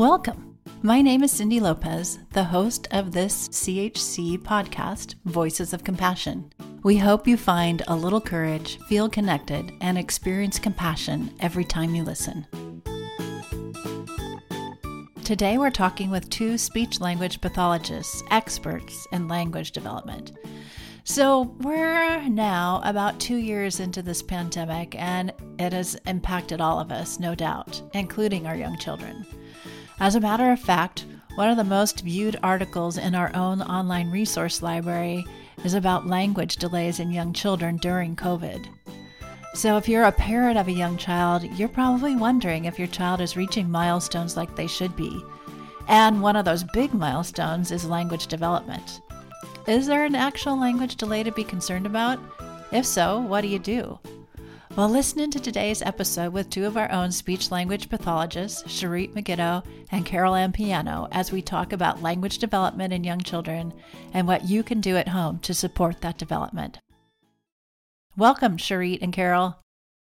Welcome. My name is Cindy Lopez, the host of this CHC podcast, Voices of Compassion. We hope you find a little courage, feel connected, and experience compassion every time you listen. Today, we're talking with two speech language pathologists, experts in language development. So, we're now about two years into this pandemic, and it has impacted all of us, no doubt, including our young children. As a matter of fact, one of the most viewed articles in our own online resource library is about language delays in young children during COVID. So, if you're a parent of a young child, you're probably wondering if your child is reaching milestones like they should be. And one of those big milestones is language development. Is there an actual language delay to be concerned about? If so, what do you do? Well, listen to today's episode with two of our own speech language pathologists, Charit Megiddo and Carol Ann Piano, as we talk about language development in young children and what you can do at home to support that development. Welcome, Charit and Carol.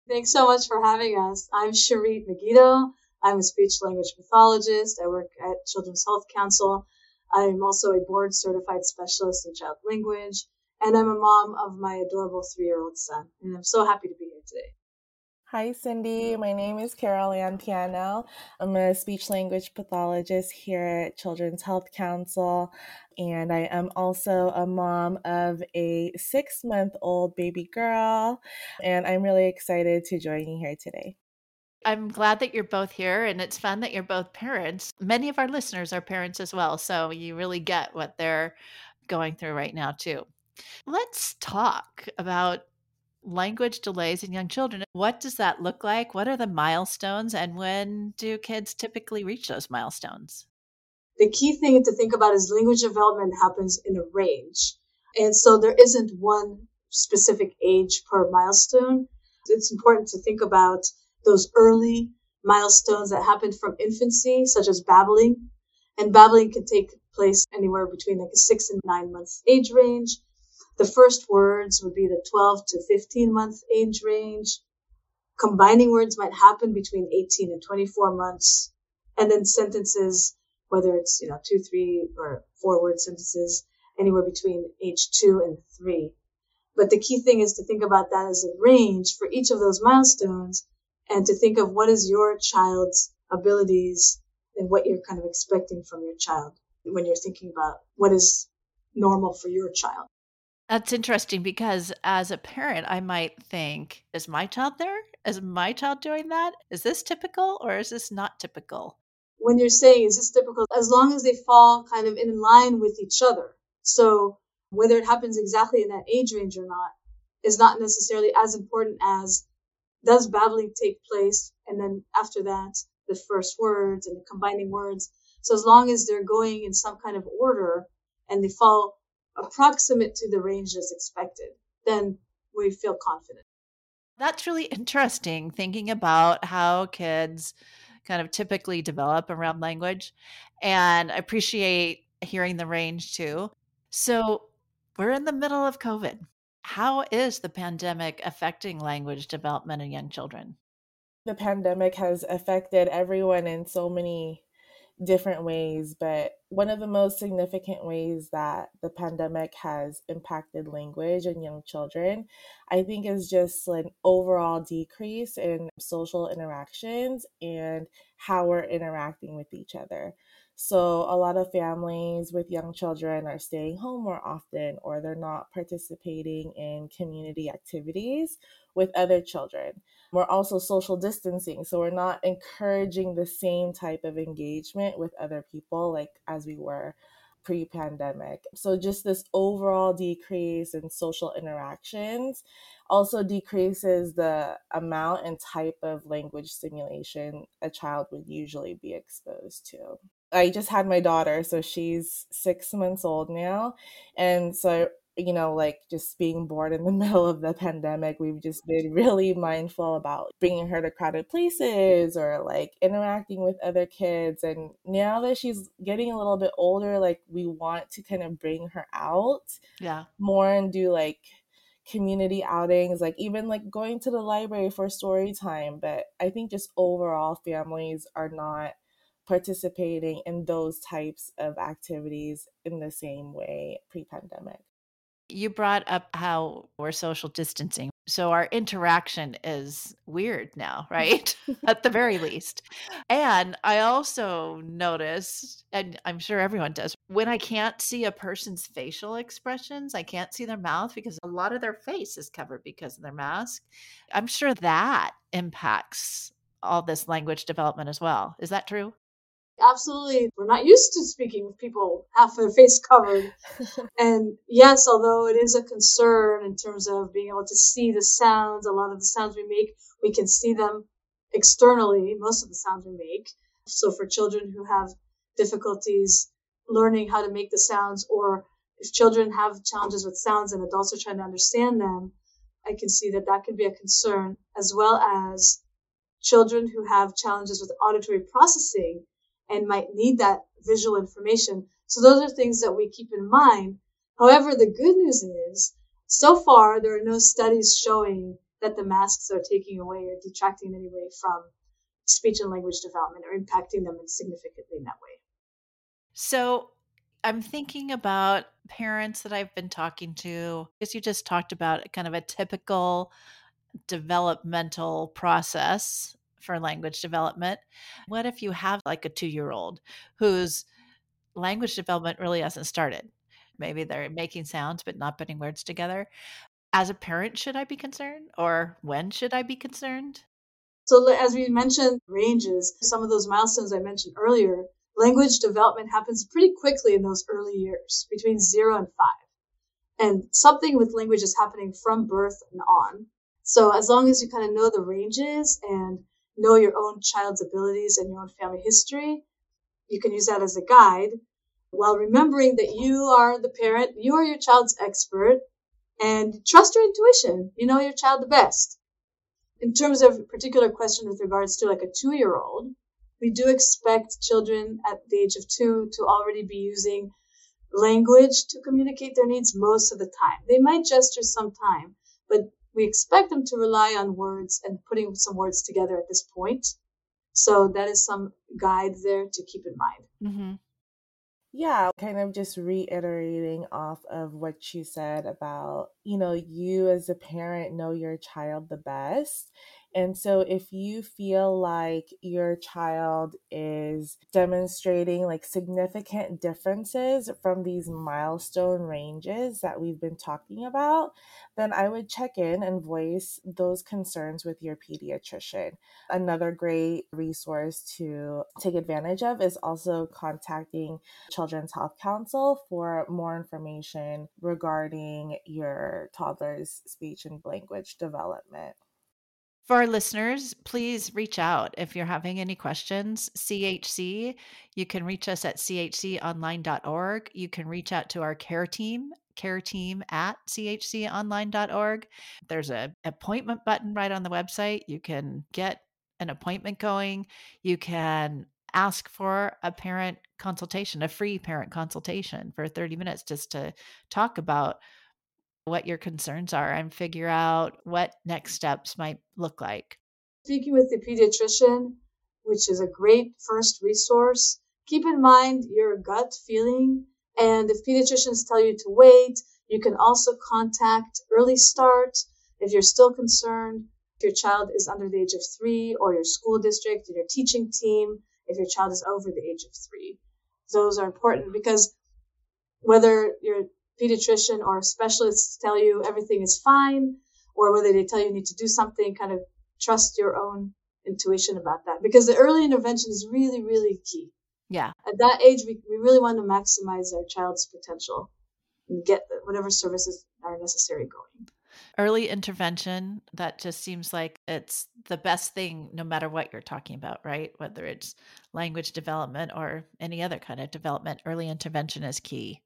Thanks so much for having us. I'm Charit Megiddo. I'm a speech language pathologist. I work at Children's Health Council. I'm also a board certified specialist in child language and I'm a mom of my adorable three year old son. And I'm so happy to be here today. Hi, Cindy. My name is Carol Ann Piano. I'm a speech language pathologist here at Children's Health Council, and I am also a mom of a six month old baby girl. And I'm really excited to join you here today. I'm glad that you're both here, and it's fun that you're both parents. Many of our listeners are parents as well, so you really get what they're going through right now, too. Let's talk about language delays in young children. What does that look like? What are the milestones? And when do kids typically reach those milestones? The key thing to think about is language development happens in a range. And so there isn't one specific age per milestone. It's important to think about those early milestones that happen from infancy, such as babbling. And babbling can take place anywhere between like a six and nine months age range. The first words would be the 12 to 15 month age range. Combining words might happen between 18 and 24 months. And then sentences, whether it's, you know, two, three, or four word sentences, anywhere between age two and three. But the key thing is to think about that as a range for each of those milestones and to think of what is your child's abilities and what you're kind of expecting from your child when you're thinking about what is normal for your child. That's interesting because as a parent, I might think, is my child there? Is my child doing that? Is this typical or is this not typical? When you're saying, is this typical? As long as they fall kind of in line with each other. So whether it happens exactly in that age range or not is not necessarily as important as does babbling take place? And then after that, the first words and the combining words. So as long as they're going in some kind of order and they fall approximate to the range as expected, then we feel confident. That's really interesting thinking about how kids kind of typically develop around language. And I appreciate hearing the range too. So we're in the middle of COVID. How is the pandemic affecting language development in young children? The pandemic has affected everyone in so many different ways, but one of the most significant ways that the pandemic has impacted language and young children, I think, is just an overall decrease in social interactions and how we're interacting with each other. So, a lot of families with young children are staying home more often, or they're not participating in community activities with other children. We're also social distancing, so we're not encouraging the same type of engagement with other people like as we were pre pandemic. So, just this overall decrease in social interactions also decreases the amount and type of language stimulation a child would usually be exposed to. I just had my daughter, so she's six months old now. And so you know, like just being born in the middle of the pandemic, we've just been really mindful about bringing her to crowded places or like interacting with other kids. And now that she's getting a little bit older, like we want to kind of bring her out yeah more and do like community outings like even like going to the library for story time but i think just overall families are not participating in those types of activities in the same way pre pandemic. You brought up how we're social distancing. So our interaction is weird now, right? At the very least. And I also noticed, and I'm sure everyone does, when I can't see a person's facial expressions, I can't see their mouth because a lot of their face is covered because of their mask. I'm sure that impacts all this language development as well. Is that true? Absolutely. We're not used to speaking with people half their face covered. And yes although it is a concern in terms of being able to see the sounds a lot of the sounds we make we can see them externally most of the sounds we make. So for children who have difficulties learning how to make the sounds or if children have challenges with sounds and adults are trying to understand them i can see that that can be a concern as well as children who have challenges with auditory processing and might need that visual information. So those are things that we keep in mind. However, the good news is so far there are no studies showing that the masks are taking away or detracting in any way from speech and language development or impacting them significantly in that way. So I'm thinking about parents that I've been talking to, because you just talked about kind of a typical developmental process for language development. What if you have like a two year old whose language development really hasn't started? Maybe they're making sounds but not putting words together. As a parent, should I be concerned? Or when should I be concerned? So, as we mentioned, ranges, some of those milestones I mentioned earlier, language development happens pretty quickly in those early years, between zero and five. And something with language is happening from birth and on. So, as long as you kind of know the ranges and know your own child's abilities and your own family history. You can use that as a guide while remembering that you are the parent, you are your child's expert, and trust your intuition. You know your child the best. In terms of a particular question with regards to like a two year old, we do expect children at the age of two to already be using language to communicate their needs most of the time. They might gesture sometime, we expect them to rely on words and putting some words together at this point. So that is some guide there to keep in mind. Mm-hmm. Yeah, kind of just reiterating off of what you said about, you know, you as a parent know your child the best. And so if you feel like your child is demonstrating like significant differences from these milestone ranges that we've been talking about, then I would check in and voice those concerns with your pediatrician. Another great resource to take advantage of is also contacting Children's Health Council for more information regarding your toddler's speech and language development. For our listeners, please reach out if you're having any questions. CHC, you can reach us at chconline.org. You can reach out to our care team, care team at chconline.org. There's a appointment button right on the website. You can get an appointment going. You can ask for a parent consultation, a free parent consultation for 30 minutes just to talk about what your concerns are and figure out what next steps might look like. Speaking with the pediatrician, which is a great first resource, keep in mind your gut feeling. And if pediatricians tell you to wait, you can also contact Early Start if you're still concerned. If your child is under the age of three, or your school district, and your teaching team, if your child is over the age of three. Those are important because whether you're pediatrician or specialists tell you everything is fine or whether they tell you you need to do something, kind of trust your own intuition about that because the early intervention is really, really key. Yeah. At that age, we, we really want to maximize our child's potential and get whatever services are necessary going. Early intervention, that just seems like it's the best thing no matter what you're talking about, right? Whether it's language development or any other kind of development, early intervention is key.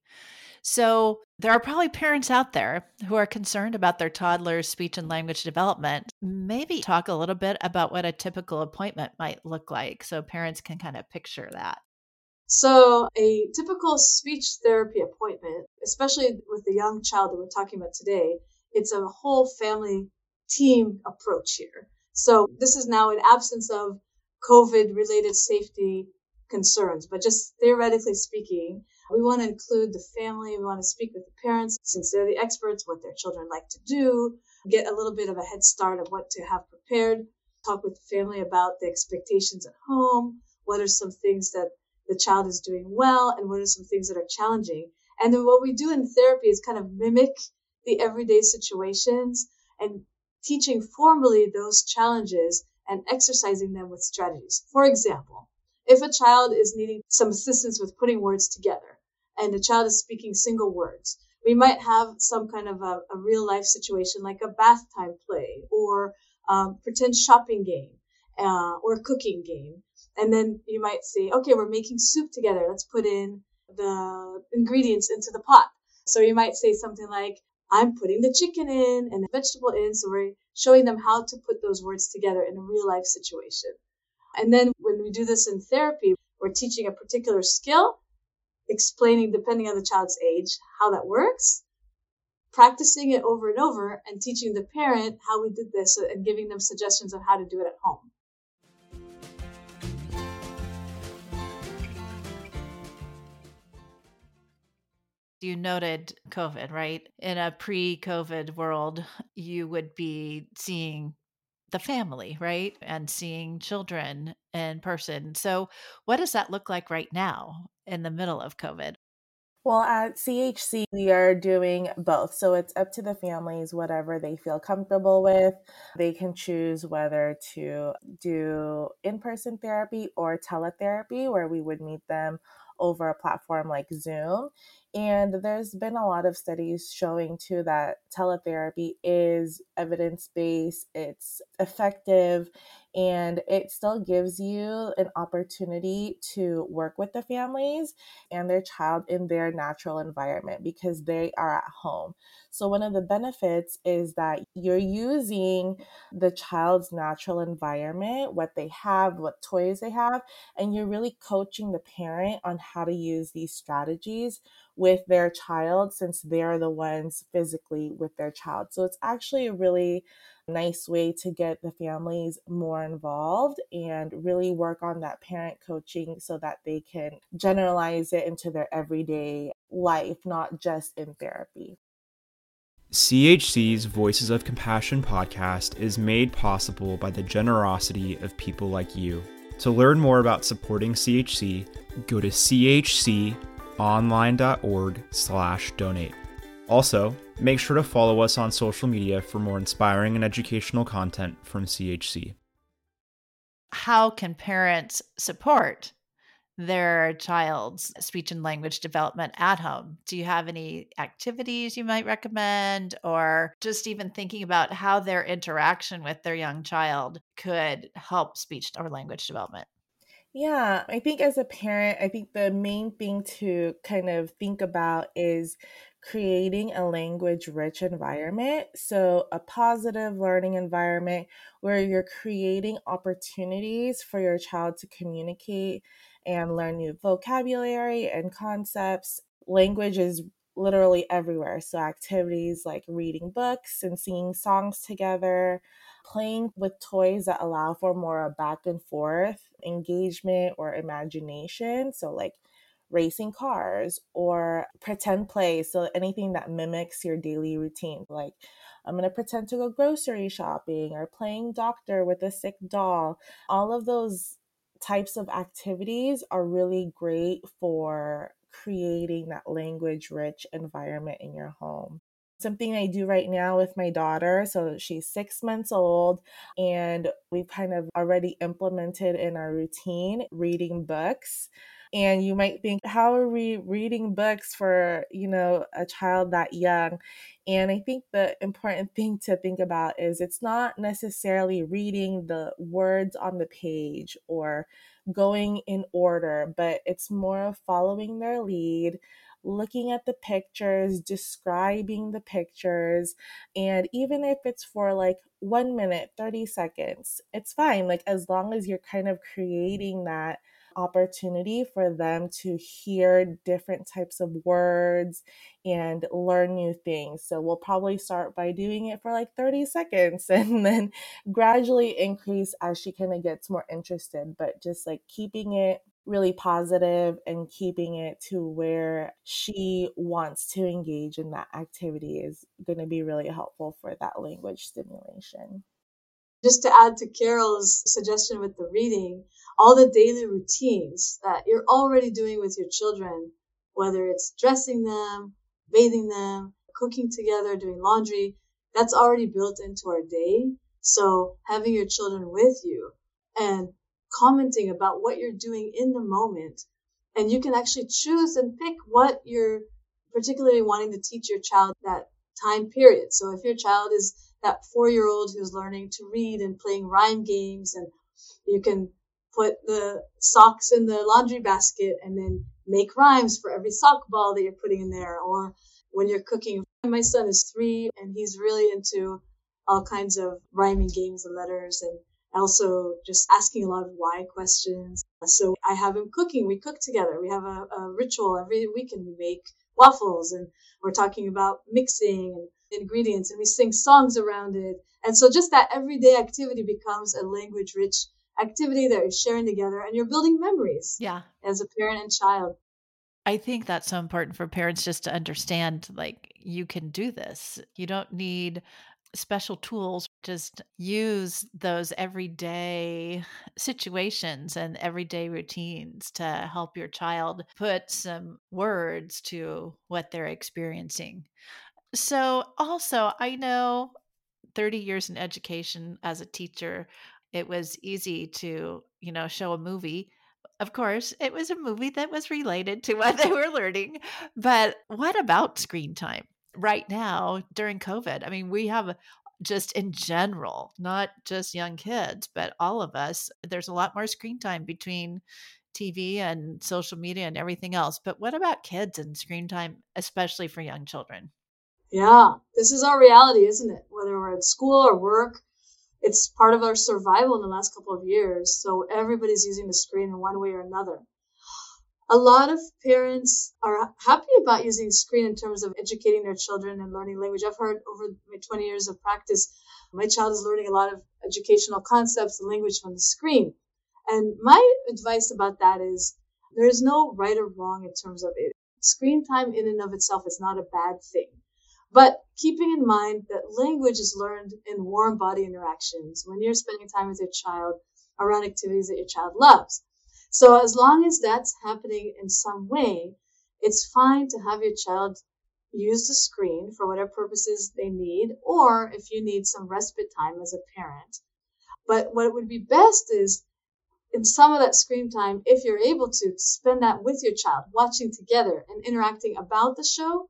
So there are probably parents out there who are concerned about their toddler's speech and language development. Maybe talk a little bit about what a typical appointment might look like so parents can kind of picture that. So, a typical speech therapy appointment, especially with the young child that we're talking about today, it's a whole family team approach here. So, this is now in absence of COVID related safety concerns. But just theoretically speaking, we want to include the family. We want to speak with the parents since they're the experts, what their children like to do, get a little bit of a head start of what to have prepared, talk with the family about the expectations at home, what are some things that the child is doing well, and what are some things that are challenging. And then what we do in therapy is kind of mimic the everyday situations and teaching formally those challenges and exercising them with strategies. For example, if a child is needing some assistance with putting words together and the child is speaking single words, we might have some kind of a, a real life situation like a bath time play or um, pretend shopping game uh, or cooking game. And then you might say, okay, we're making soup together. Let's put in the ingredients into the pot. So you might say something like, I'm putting the chicken in and the vegetable in. So we're showing them how to put those words together in a real life situation. And then when we do this in therapy, we're teaching a particular skill, explaining depending on the child's age how that works, practicing it over and over and teaching the parent how we did this uh, and giving them suggestions on how to do it at home. You noted COVID, right? In a pre COVID world, you would be seeing the family, right? And seeing children in person. So, what does that look like right now in the middle of COVID? Well, at CHC, we are doing both. So it's up to the families, whatever they feel comfortable with. They can choose whether to do in person therapy or teletherapy, where we would meet them over a platform like Zoom. And there's been a lot of studies showing too that teletherapy is evidence based, it's effective, and it still gives you an opportunity to work with the families and their child in their natural environment because they are at home. So, one of the benefits is that you're using the child's natural environment, what they have, what toys they have, and you're really coaching the parent on how to use these strategies with their child since they're the ones physically with their child. So, it's actually a really nice way to get the families more involved and really work on that parent coaching so that they can generalize it into their everyday life, not just in therapy. CHC's Voices of Compassion podcast is made possible by the generosity of people like you. To learn more about supporting CHC, go to chconline.org/donate. Also, make sure to follow us on social media for more inspiring and educational content from CHC. How can parents support their child's speech and language development at home? Do you have any activities you might recommend, or just even thinking about how their interaction with their young child could help speech or language development? Yeah, I think as a parent, I think the main thing to kind of think about is creating a language rich environment. So, a positive learning environment where you're creating opportunities for your child to communicate and learn new vocabulary and concepts. Language is literally everywhere. So, activities like reading books and singing songs together, playing with toys that allow for more back and forth engagement or imagination. So, like racing cars or pretend play. So anything that mimics your daily routine, like I'm going to pretend to go grocery shopping or playing doctor with a sick doll. All of those types of activities are really great for creating that language rich environment in your home. Something I do right now with my daughter. So she's six months old, and we've kind of already implemented in our routine reading books and you might think how are we reading books for you know a child that young and i think the important thing to think about is it's not necessarily reading the words on the page or going in order but it's more of following their lead looking at the pictures, describing the pictures, and even if it's for like one minute, 30 seconds, it's fine. Like, as long as you're kind of creating that opportunity for them to hear different types of words and learn new things. So we'll probably start by doing it for like 30 seconds and then gradually increase as she kind of gets more interested, but just like keeping it really positive and keeping it to where she wants to engage in that activity is going to be really helpful for that language stimulation. Just to add to Carol's suggestion with the reading, all the daily routines that you're already doing with your children, whether it's dressing them, bathing them, cooking together, doing laundry, that's already built into our day. So having your children with you and commenting about what you're doing in the moment. And you can actually choose and pick what you're particularly wanting to teach your child that time period. So if your child is that four year old who's learning to read and playing rhyme games, and you can put the socks in the laundry basket and then make rhymes for every sock ball that you're putting in there. Or when you're cooking, my son is three and he's really into all kinds of rhyming games and letters and also just asking a lot of why questions. So I have him cooking. We cook together. We have a, a ritual every weekend. We make waffles and we're talking about mixing and ingredients and we sing songs around it. And so just that everyday activity becomes a language rich activity that you're sharing together and you're building memories. Yeah. As a parent and child. I think that's so important for parents just to understand like you can do this. You don't need special tools just use those everyday situations and everyday routines to help your child put some words to what they're experiencing so also i know 30 years in education as a teacher it was easy to you know show a movie of course, it was a movie that was related to what they were learning. But what about screen time? right now during COVID. I mean, we have just in general, not just young kids, but all of us. There's a lot more screen time between TV and social media and everything else. But what about kids and screen time, especially for young children? Yeah, this is our reality, isn't it? Whether we're at school or work, it's part of our survival in the last couple of years. So everybody's using the screen in one way or another a lot of parents are happy about using screen in terms of educating their children and learning language. I've heard over my 20 years of practice, my child is learning a lot of educational concepts and language from the screen. And my advice about that is there is no right or wrong in terms of it. Screen time in and of itself is not a bad thing. But keeping in mind that language is learned in warm body interactions when you're spending time with your child around activities that your child loves. So as long as that's happening in some way, it's fine to have your child use the screen for whatever purposes they need, or if you need some respite time as a parent. But what would be best is in some of that screen time, if you're able to spend that with your child, watching together and interacting about the show,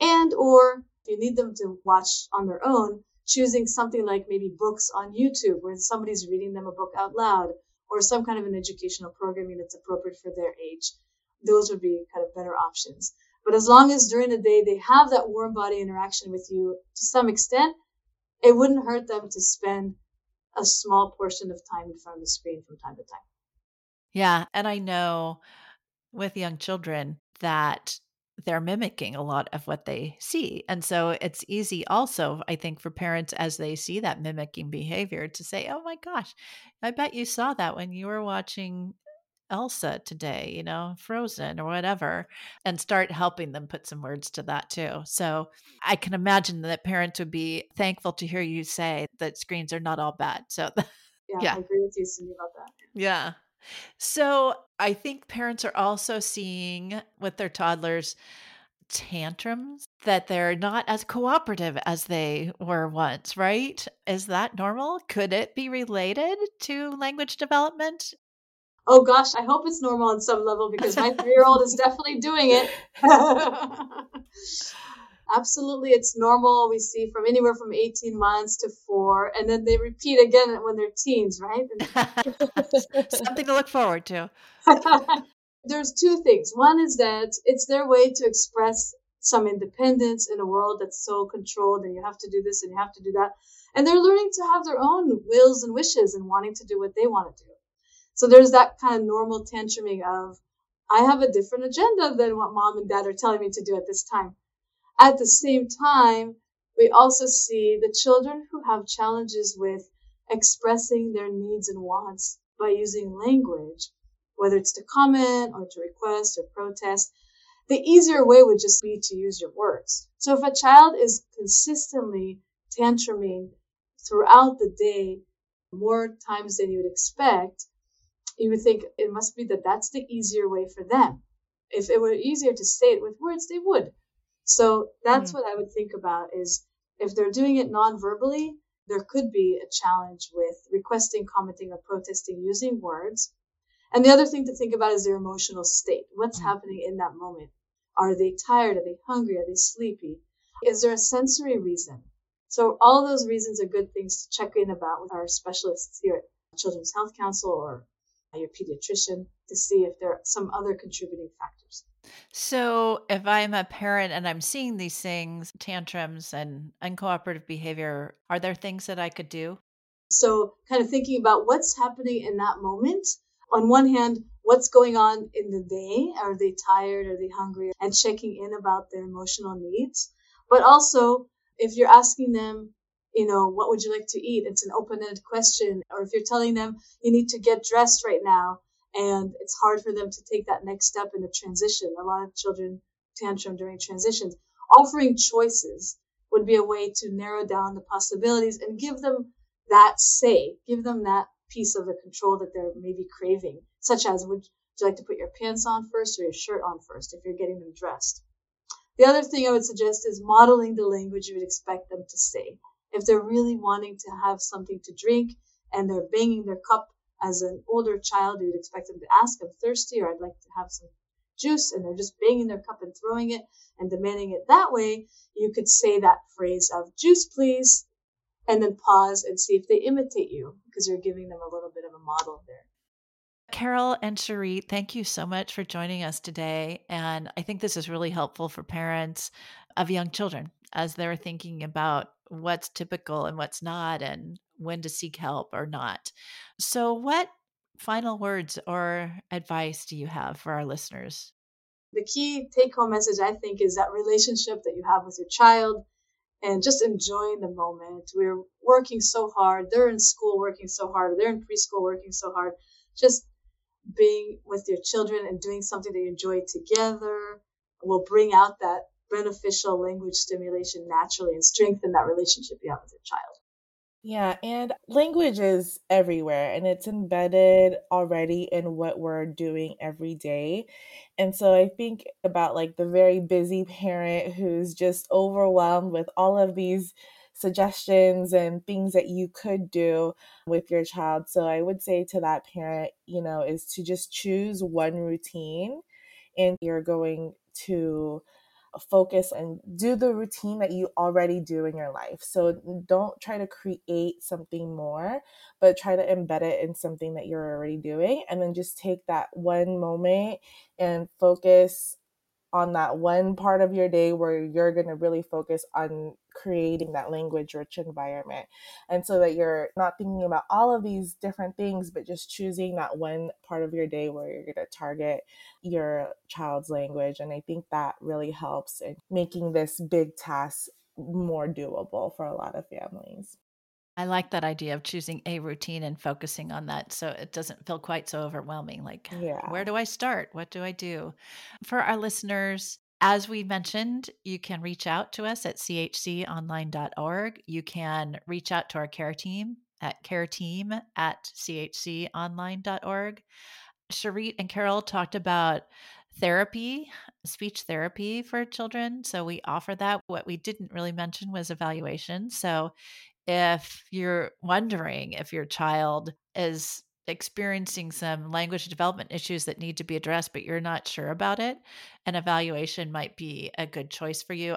and or if you need them to watch on their own, choosing something like maybe books on YouTube where somebody's reading them a book out loud or some kind of an educational programming that's appropriate for their age. Those would be kind of better options. But as long as during the day they have that warm body interaction with you to some extent, it wouldn't hurt them to spend a small portion of time in front of the screen from time to time. Yeah. And I know with young children that they're mimicking a lot of what they see. And so it's easy also, I think, for parents as they see that mimicking behavior to say, oh my gosh, I bet you saw that when you were watching Elsa today, you know, Frozen or whatever, and start helping them put some words to that too. So I can imagine that parents would be thankful to hear you say that screens are not all bad. So, yeah, yeah. I agree with you, Cindy, about that. Yeah. So I think parents are also seeing with their toddlers tantrums that they're not as cooperative as they were once, right? Is that normal? Could it be related to language development? Oh gosh, I hope it's normal on some level because my three year old is definitely doing it. absolutely it's normal. We see from anywhere from 18 months to four, and then they repeat again when they're teens, right? Something to look forward to. There's two things. One is that it's their way to express some independence in a world that's so controlled and you have to do this and you have to do that. And they're learning to have their own wills and wishes and wanting to do what they want to do. So there's that kind of normal tantruming of, I have a different agenda than what mom and dad are telling me to do at this time. At the same time, we also see the children who have challenges with expressing their needs and wants by using language. whether it's to comment or to request or protest. The easier way would just be to use your words. So if a child is consistently tantruming throughout the day more times than you would expect, you would think it must be that that's the easier way for them. If it were easier to say it with words, they would. So that's mm. what I would think about is if they're doing it non-verbally, there could be a challenge with requesting, commenting, or protesting using words. And the other thing to think about is their emotional state. What's mm. happening in that moment? Are they tired? Are they hungry? Are they sleepy? Is there a sensory reason? So all those reasons are good things to check in about with our specialists here at Children's Health Council or your pediatrician to see if there are some other contributing factors. So, if I'm a parent and I'm seeing these things, tantrums and uncooperative behavior, are there things that I could do? So, kind of thinking about what's happening in that moment. On one hand, what's going on in the day? Are they tired? Are they hungry? And checking in about their emotional needs. But also, if you're asking them, you know, what would you like to eat? It's an open ended question. Or if you're telling them you need to get dressed right now and it's hard for them to take that next step in the transition. A lot of children tantrum during transitions. Offering choices would be a way to narrow down the possibilities and give them that say, give them that piece of the control that they're maybe craving, such as would you like to put your pants on first or your shirt on first if you're getting them dressed? The other thing I would suggest is modeling the language you would expect them to say. If they're really wanting to have something to drink and they're banging their cup as an older child, you'd expect them to ask, I'm thirsty, or I'd like to have some juice, and they're just banging their cup and throwing it and demanding it that way, you could say that phrase of juice, please, and then pause and see if they imitate you because you're giving them a little bit of a model there. Carol and Cherie, thank you so much for joining us today. And I think this is really helpful for parents of young children as they're thinking about what's typical and what's not, and when to seek help or not. So, what final words or advice do you have for our listeners? The key take home message, I think, is that relationship that you have with your child and just enjoying the moment. We're working so hard. They're in school working so hard. They're in preschool working so hard. Just being with your children and doing something that you enjoy together will bring out that beneficial language stimulation naturally and strengthen that relationship you have with your child. Yeah, and language is everywhere and it's embedded already in what we're doing every day. And so I think about like the very busy parent who's just overwhelmed with all of these suggestions and things that you could do with your child. So I would say to that parent, you know, is to just choose one routine and you're going to focus and do the routine that you already do in your life. So don't try to create something more, but try to embed it in something that you're already doing. And then just take that one moment and focus on that one part of your day where you're going to really focus on creating that language rich environment. And so that you're not thinking about all of these different things, but just choosing that one part of your day where you're going to target your child's language. And I think that really helps in making this big task more doable for a lot of families. I like that idea of choosing a routine and focusing on that so it doesn't feel quite so overwhelming. Like, yeah. where do I start? What do I do? For our listeners, as we mentioned, you can reach out to us at chconline.org. You can reach out to our care team at careteam at chconline.org. Charit and Carol talked about therapy, speech therapy for children. So we offer that. What we didn't really mention was evaluation. So if you're wondering if your child is experiencing some language development issues that need to be addressed, but you're not sure about it, an evaluation might be a good choice for you.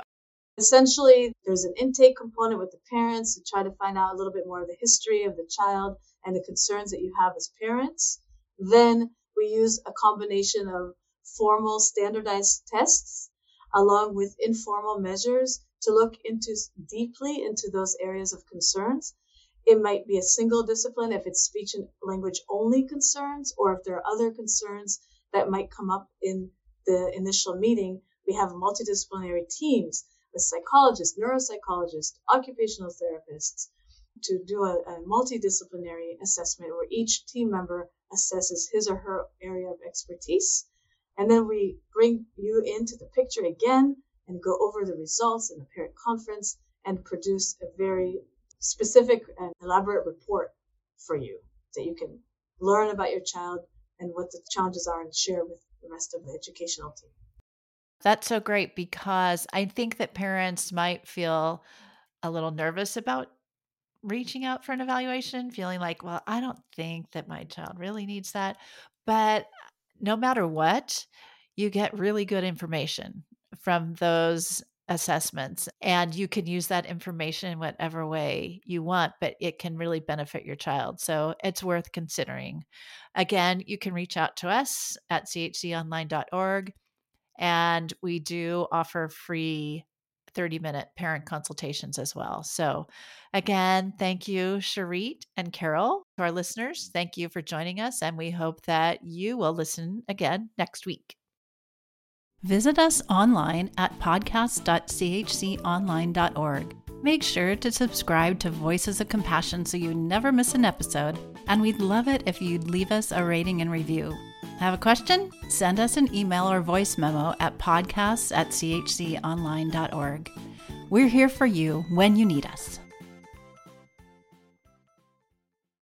Essentially, there's an intake component with the parents to try to find out a little bit more of the history of the child and the concerns that you have as parents. Then we use a combination of formal standardized tests along with informal measures to look into deeply into those areas of concerns. It might be a single discipline if it's speech and language only concerns, or if there are other concerns that might come up in the initial meeting. We have multidisciplinary teams with psychologists, neuropsychologists, occupational therapists to do a, a multidisciplinary assessment where each team member assesses his or her area of expertise. And then we bring you into the picture again and go over the results in the parent conference and produce a very specific and elaborate report for you that you can learn about your child and what the challenges are and share with the rest of the educational team. That's so great because I think that parents might feel a little nervous about reaching out for an evaluation, feeling like, well, I don't think that my child really needs that. But no matter what, you get really good information from those assessments and you can use that information in whatever way you want but it can really benefit your child so it's worth considering. Again you can reach out to us at chconline.org and we do offer free 30 minute parent consultations as well. So again thank you Charit and carol to our listeners. Thank you for joining us and we hope that you will listen again next week Visit us online at podcast.chconline.org. Make sure to subscribe to Voices of Compassion so you never miss an episode, and we'd love it if you'd leave us a rating and review. Have a question? Send us an email or voice memo at podcasts at chconline.org. We're here for you when you need us.